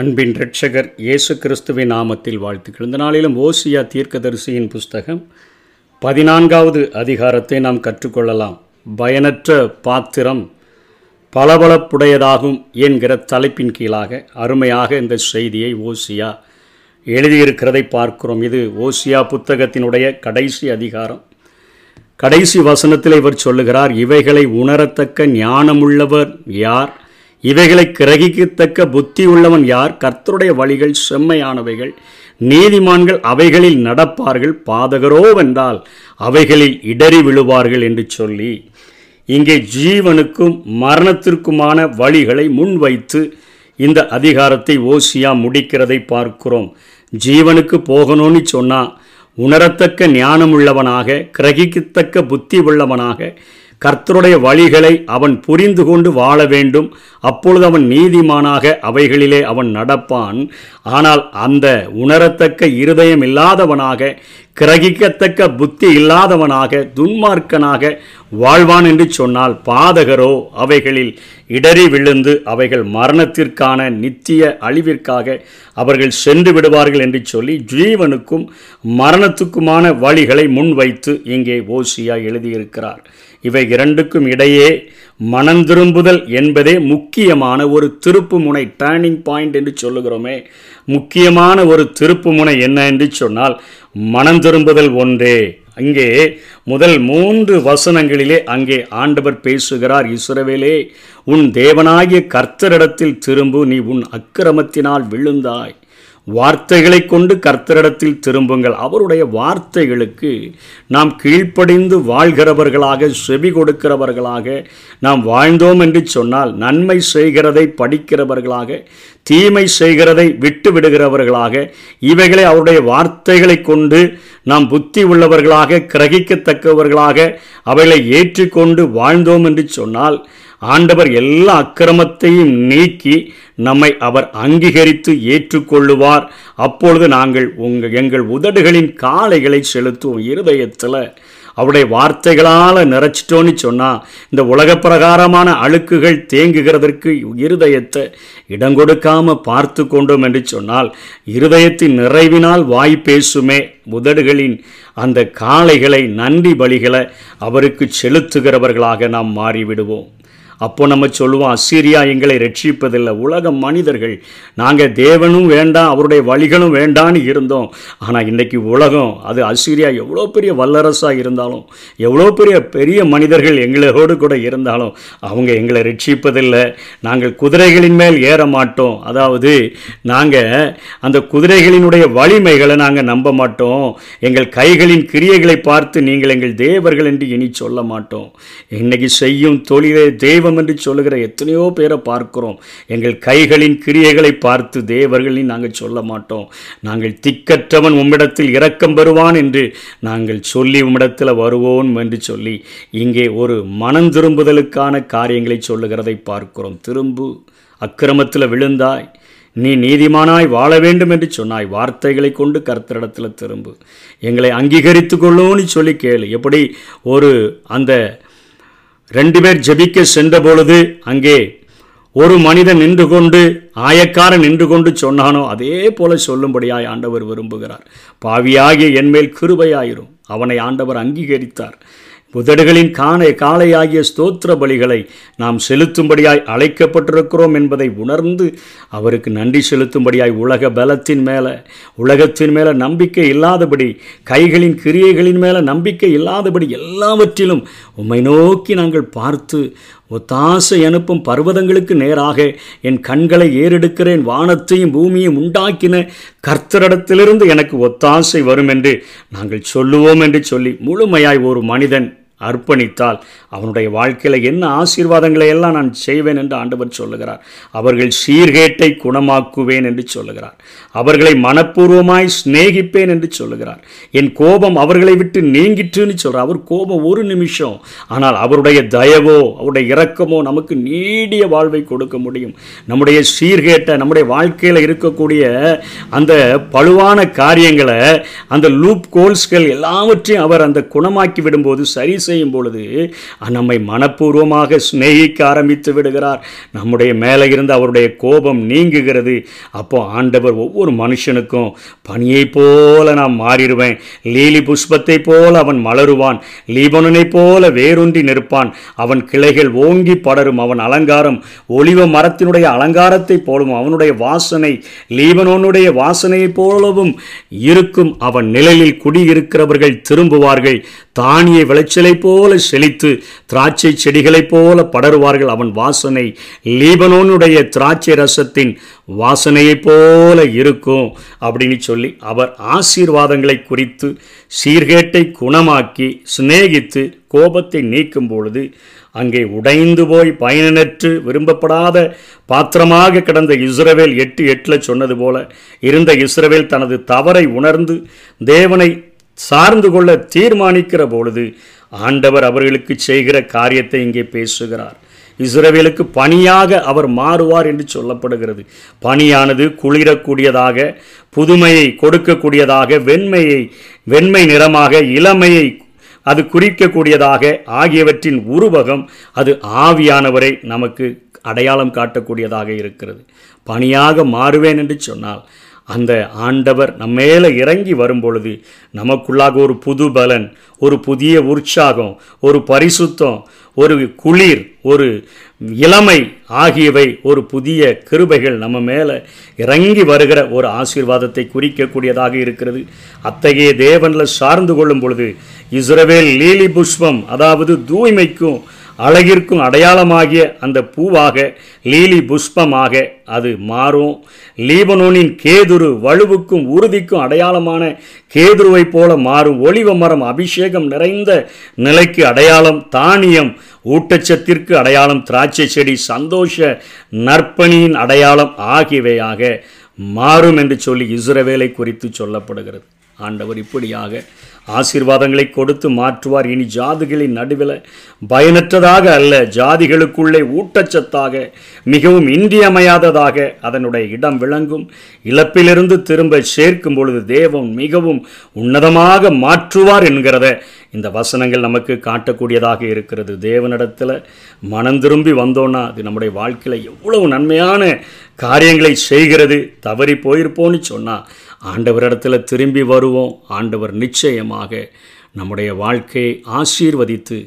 அன்பின் ரட்சகர் இயேசு கிறிஸ்துவின் நாமத்தில் வாழ்த்துக்கள் இந்த நாளிலும் ஓசியா தீர்க்கதரிசியின் புஸ்தகம் பதினான்காவது அதிகாரத்தை நாம் கற்றுக்கொள்ளலாம். பயனற்ற பாத்திரம் பளபளப்புடையதாகும் என்கிற தலைப்பின் கீழாக அருமையாக இந்த செய்தியை ஓசியா எழுதியிருக்கிறதை பார்க்கிறோம். இது ஓசியா புத்தகத்தினுடைய கடைசி அதிகாரம். கடைசி வசனத்தில் இவர் சொல்லுகிறார் இவைகளை உணரத்தக்க ஞானமுள்ளவர் யார்? இவைகளை கிரகிக்கத்தக்க புத்தி உள்ளவன் யார்? கர்த்தருடைய வழிகள் செம்மையானவைகள். நீதிமான்கள் அவைகளில் நடப்பார்கள். பாதகரோவென்றால் அவைகளில் இடறி விழுவார்கள் என்று சொல்லி இங்கே ஜீவனுக்கும் மரணத்திற்குமான வழிகளை முன்வைத்து இந்த அதிகாரத்தை ஓசியா முடிக்கிறதை பார்க்கிறோம். ஜீவனுக்கு போகணும்னு சொன்னால் உணரத்தக்க ஞானமுள்ளவனாக கிரகிக்கத்தக்க புத்தி உள்ளவனாக கர்த்தருடைய வழிகளை அவன் புரிந்து கொண்டு வாழ வேண்டும். அப்பொழுது அவன் நீதிமானாக அவைகளிலே அவன் நடப்பான். ஆனால் அந்த உணரத்தக்க இருதயம் இல்லாதவனாக கிரகிக்கத்தக்க புத்தி இல்லாதவனாக துன்மார்க்கனாக வாழ்வான் என்று சொன்னால் பாதகரோ அவைகளில் இடறி விழுந்து அவைகள் மரணத்திற்கான நித்திய அழிவிற்காக அவர்கள் சென்று விடுவார்கள் என்று சொல்லி ஜீவனுக்கும் மரணத்துக்குமான வழிகளை முன்வைத்து இங்கே ஓசியா எழுதியிருக்கிறார். இவை இரண்டுக்கும் இடையே மனந்திரும்புதல் என்பதே முக்கியமான ஒரு திருப்பு முனை டேர்னிங் பாயிண்ட் என்று சொல்லுகிறோமே. முக்கியமான ஒரு திருப்பு முனை என்ன என்று சொன்னால் மனந்திரும்புதல் ஒன்றே. அங்கே முதல் மூன்று வசனங்களிலே அங்கே ஆண்டவர் பேசுகிறார் இஸ்ரவேலே உன் தேவனாகிய கர்த்தரிடத்தில் திரும்பு நீ உன் அக்கிரமத்தினால் விழுந்தாய். வார்த்தைகளை கொண்டு கர்த்தரிடத்தில் திரும்புங்கள். அவருடைய வார்த்தைகளுக்கு நாம் கீழ்ப்படிந்து வாழ்கிறவர்களாக செவி கொடுக்கிறவர்களாக நாம் வாழ்ந்தோம் என்று சொன்னால் நன்மை செய்கிறதை படிக்கிறவர்களாக தீமை செய்கிறதை விட்டு விடுகிறவர்களாக இவைகளை அவருடைய வார்த்தைகளை கொண்டு நாம் புத்தி உள்ளவர்களாக கிரகிக்கத்தக்கவர்களாக அவைகளை ஏற்றுக்கொண்டு வாழ்ந்தோம் என்று சொன்னால் ஆண்டவர் எல்லா அக்கிரமத்தையும் நீக்கி நம்மை அவர் அங்கீகரித்து ஏற்றுக்கொள்ளுவார். அப்பொழுது நாங்கள் உங்கள் எங்கள் உதடுகளின் காளைகளை செலுத்துவோம். இருதயத்தில் அவருடைய வார்த்தைகளால் நிறைச்சிட்டோன்னு சொன்னால் இந்த உலக பிரகாரமான அழுக்குகள் தேங்குகிறதற்கு இருதயத்தை இடம் கொடுக்காம பார்த்து கொண்டோம் என்று சொன்னால் இருதயத்தின் நிறைவினால் வாய் பேசுமே உதடுகளின் அந்த காளைகளை நன்றி பலிகளை அவருக்கு செலுத்துகிறவர்களாக நாம் மாறிவிடுவோம். அப்போ நம்ம சொல்லுவோம் அசீரியா எங்களை ரட்சிப்பதில்லை. உலக மனிதர்கள் நாங்கள் தேவனும் வேண்டாம் அவருடைய வழிகளும் வேண்டான்னு இருந்தோம். ஆனால் இன்றைக்கி உலகம் அது அசீரியா எவ்வளோ பெரிய வல்லரசாக இருந்தாலும் எவ்வளோ பெரிய பெரிய மனிதர்கள் எங்களோடு கூட இருந்தாலும் அவங்க எங்களை ரட்சிப்பதில்லை. நாங்கள் குதிரைகளின் மேல் ஏற மாட்டோம். அதாவது நாங்கள் அந்த குதிரைகளினுடைய வலிமைகளை நாங்கள் நம்ப மாட்டோம். எங்கள் கைகளின் கிரியைகளை பார்த்து நீங்கள் எங்கள் தேவர்கள் என்று இனி சொல்ல மாட்டோம். இன்னைக்கு செய்யும் தொழிலே தெய்வம் தெய்வம் என்று சொல்லுகிற எத்தனையோ பேரை பார்க்கிறோம். எங்கள் கைகளின் கிரியைகளை பார்த்து தேவர்களின் நாங்கள் சொல்ல மாட்டோம். நாங்கள் திக்கற்றவன் உம்மிடத்தில் இரக்கம் பெறுவான் என்று நாங்கள் சொல்லி உம்மிடத்தில் வருவோம் என்று சொல்லி இங்கே ஒரு மனம் திரும்புதலுக்கான காரியங்களை சொல்லுகிறதை பார்க்கிறோம். திரும்பு அக்கிரமத்தில் விழுந்தாய். நீ நீதிமானாய் வாழ வேண்டும் என்று சொன்னாய். வார்த்தைகளை கொண்டு கர்த்தரிடத்தில் திரும்பு. எங்களை அங்கீகரித்து கொள்ளும்னு சொல்லி கேளு. எப்படி ஒரு அந்த ரெண்டு பேர் ஜெபிக்க சென்றபொழுது அங்கே ஒரு மனிதன் நின்று கொண்டு ஆயக்காரன் நின்று கொண்டு சொன்னானோ அதே போல சொல்லும்படியாய் ஆண்டவர் விரும்புகிறார். பாவியாகிய என்மேல் கிருபையாயிரும். அவனை ஆண்டவர் அங்கீகரித்தார். புதடுகளின் காணை காளையாகிய ஸ்தோத்திர பலிகளை நாம் செலுத்தும்படியாய் அழைக்கப்பட்டிருக்கிறோம் என்பதை உணர்ந்து அவருக்கு நன்றி செலுத்தும்படியாய் உலக பலத்தின் மேலே உலகத்தின் மேலே நம்பிக்கை இல்லாதபடி கைகளின் கிரியைகளின் மேலே நம்பிக்கை இல்லாதபடி எல்லாவற்றிலும் உம்மை நோக்கி நாங்கள் பார்த்து ஒத்தாசை அனுப்பும் பர்வதங்களுக்கு நேராக என் கண்களை ஏறெடுக்கிறேன் வானத்தையும் பூமியையும் உண்டாக்கின கர்த்தரிடத்திலிருந்து எனக்கு ஒத்தாசை வரும் என்று நாங்கள் சொல்லுவோம் என்று சொல்லி முழுமையாய் ஒரு மனிதன் அர்ப்பணித்தால். அவனுடைய வாழ்க்கையில் என்ன ஆசீர்வாதங்களை எல்லாம் நான் செய்வேன் என்று ஆண்டவர் சொல்லுகிறார். அவர்கள் சீர்கேட்டை குணமாக்குவேன் என்று சொல்லுகிறார். அவர்களை மனப்பூர்வமாய் சிநேகிப்பேன் என்று சொல்லுகிறார். என் கோபம் அவர்களை விட்டு நீங்கிட்டுன்னு சொல்கிறார் அவர் கோபம் ஒரு நிமிஷம். ஆனால் அவருடைய தயவோ அவருடைய இரக்கமோ நமக்கு நீடிய வாழ்வை கொடுக்க முடியும். நம்முடைய சீர்கேட்ட நம்முடைய வாழ்க்கையில் இருக்கக்கூடிய அந்த பழுவான காரியங்களை அந்த லூப் கோல்ஸ்கள் எல்லாவற்றையும் அவர் அந்த குணமாக்கி விடும்போது சரி செய்யும் பொழுது நம்மை மனப்பூர்வமாக சிநேகிக்க ஆரம்பித்து விடுகிறார். நம்முடைய மேலே இருந்து அவருடைய கோபம் நீங்குகிறது. அப்போ ஆண்டவர் ஒவ்வொரு மனுஷனுக்கும் பனியை போல நான் மாறிடுவேன். லீலி புஷ்பத்தை போல அவன் மலருவான். லீபனனை போல வேரூன்றி நிற்பான். அவன் கிளைகள் ஓங்கி படரும். அவன் அலங்காரம் ஒளிவ மரத்தினுடைய அலங்காரத்தை போலவும் அவனுடைய வாசனை லீபனோனுடைய வாசனையைப் போலவும் இருக்கும். அவன் நிழலில் குடியிருக்கிறவர்கள் திரும்புவார்கள். தானிய விளைச்சலை போல செழித்து திராட்சை செடிகளைப் போல படருவார்கள் அவன் வாசனை. லீபனோனுடைய திராட்சை ரசத்தின் வாசனையைப் போல இருக்கும் அப்படின்னு சொல்லி அவர் ஆசீர்வாதங்களை குறித்து சீர்கேட்டை குணமாக்கி சிநேகித்து கோபத்தை நீக்கும் பொழுது அங்கே உடைந்து போய் பயனற்று விரும்பப்படாத பாத்திரமாக கிடந்த இஸ்ரவேல் எட்டு எட்டில் சொன்னது போல இருந்த இஸ்ரவேல் தனது தவறை உணர்ந்து தேவனை சார்ந்து கொள்ள தீர்மானிக்கிற பொழுது ஆண்டவர் அவர்களுக்கு செய்கிற காரியத்தை இங்கே பேசுகிறார். இஸ்ரவேலுக்கு பணியாக அவர் மாறுவார் என்று சொல்லப்படுகிறது. பணியானது குளிரக்கூடியதாக புதுமையை கொடுக்கக்கூடியதாக வெண்மையை வெண்மை நிறமாக இளமையை அது குறிக்கக்கூடியதாக ஆகியவற்றின் உருவகம் அது ஆவியானவரை நமக்கு அடையாளம் காட்டக்கூடியதாக இருக்கிறது. பணியாக மாறுவேன் என்று சொன்னால் அந்த ஆண்டவர் நம்ம மேலே இறங்கி வரும்பொழுது நமக்குள்ளாக ஒரு புது பலன் ஒரு புதிய உற்சாகம் ஒரு பரிசுத்தம் ஒரு குளிர் ஒரு இளமை ஆகியவை ஒரு புதிய கிருபைகள் நம்ம மேலே இறங்கி வருகிற ஒரு ஆசீர்வாதத்தை குறிக்கக்கூடியதாக இருக்கிறது. அத்தகைய தேவனில் சார்ந்து கொள்ளும் பொழுது இஸ்ரவேல் லீலி புஷ்பம் அதாவது தூய்மைக்கும் அழகிற்கும் அடையாளமாகிய அந்த பூவாக லீலி புஷ்பமாக அது மாறும். லீபனோனின் கேதுரு வலுவுக்கும் உறுதிக்கும் அடையாளமான கேதுருவைப் போல மாறும். ஒளிவ மரம் அபிஷேகம் நிறைந்த நிலைக்கு அடையாளம் தானியம் ஊட்டச்சத்திற்கு அடையாளம் திராட்சை செடி சந்தோஷ நற்பணியின் அடையாளம் ஆகியவையாக மாறும் என்று சொல்லி இஸ்ரவேலை குறித்து சொல்லப்படுகிறது. ஆண்டவர் இப்படியாக ஆசீர்வாதங்களை கொடுத்து மாற்றுவார். இனி ஜாதிகளின் நடுவில் பயனற்றதாக அல்ல. ஜாதிகளுக்குள்ளே ஊட்டச்சத்தாக மிகவும் இன்றியமையாததாக அதனுடைய இடம் விளங்கும். இழப்பிலிருந்து திரும்ப சேர்க்கும் பொழுது தேவன் மிகவும் உன்னதமாக மாற்றுவார் என்கிறத இந்த வசனங்கள் நமக்கு காட்டக்கூடியதாக இருக்கிறது. தேவனிடத்தில் மனம் திரும்பி வந்தோன்னா அது நம்முடைய வாழ்க்கையில் எவ்வளவு நன்மையான காரியங்களை செய்கிறது. தவறி போயிருப்போன்னு சொன்னால் ஆண்டவரிடத்தில் திரும்பி வருவோம். ஆண்டவர் நிச்சயமாக நம்முடைய வாழ்க்கையை ஆசீர்வதித்து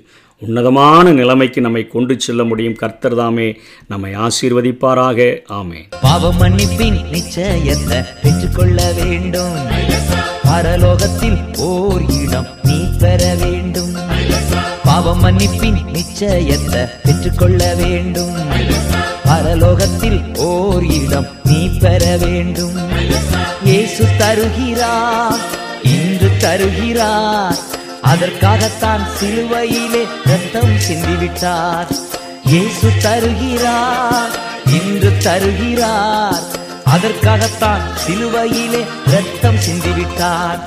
உன்னதமான நிலைமைக்கு நம்மை கொண்டு செல்ல முடியும். கர்த்தர் தாமே நம்மை ஆசீர்வதிப்பாராக. ஆமே பாவ மன்னிப்பின் நிச்சயத்தை பெற்றுக்கொள்ள வேண்டும். பரலோகத்தில் ஓர் இடம் நீ பெற வேண்டும். பாவ மன்னிப்பின் நிச்சயத்தை பெற்றுக்கொள்ள வேண்டும். பரலோகத்தில் ஓர் இடம் நீ பெற வேண்டும். இயேசு தருகிறார் இன்று தருகிறார். அதற்காகத்தான் சிலுவையிலே ரத்தம் சிந்திவிட்டார். இயேசு தருகிறார் இன்று தருகிறார். அதற்காகத்தான் சிலுவையிலே ரத்தம் சிந்திவிட்டார்.